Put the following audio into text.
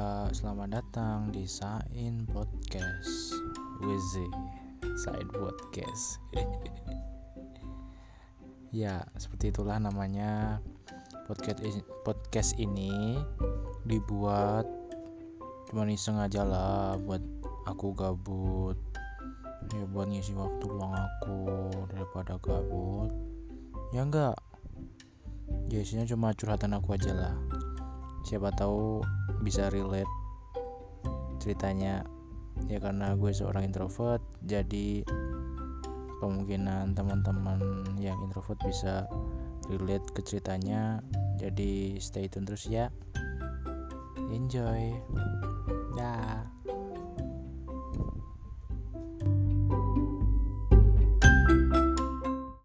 Ya, selamat datang di Sain Podcast Wizi Sain Podcast. Ya, seperti itulah namanya podcast podcast ini dibuat cuma iseng aja lah buat aku gabut. Ya buat ngisi waktu luang aku daripada gabut. Ya enggak. Ya isinya cuma curhatan aku aja lah siapa tahu bisa relate ceritanya. Ya karena gue seorang introvert jadi kemungkinan teman-teman yang introvert bisa relate ke ceritanya. Jadi stay tune terus ya. Enjoy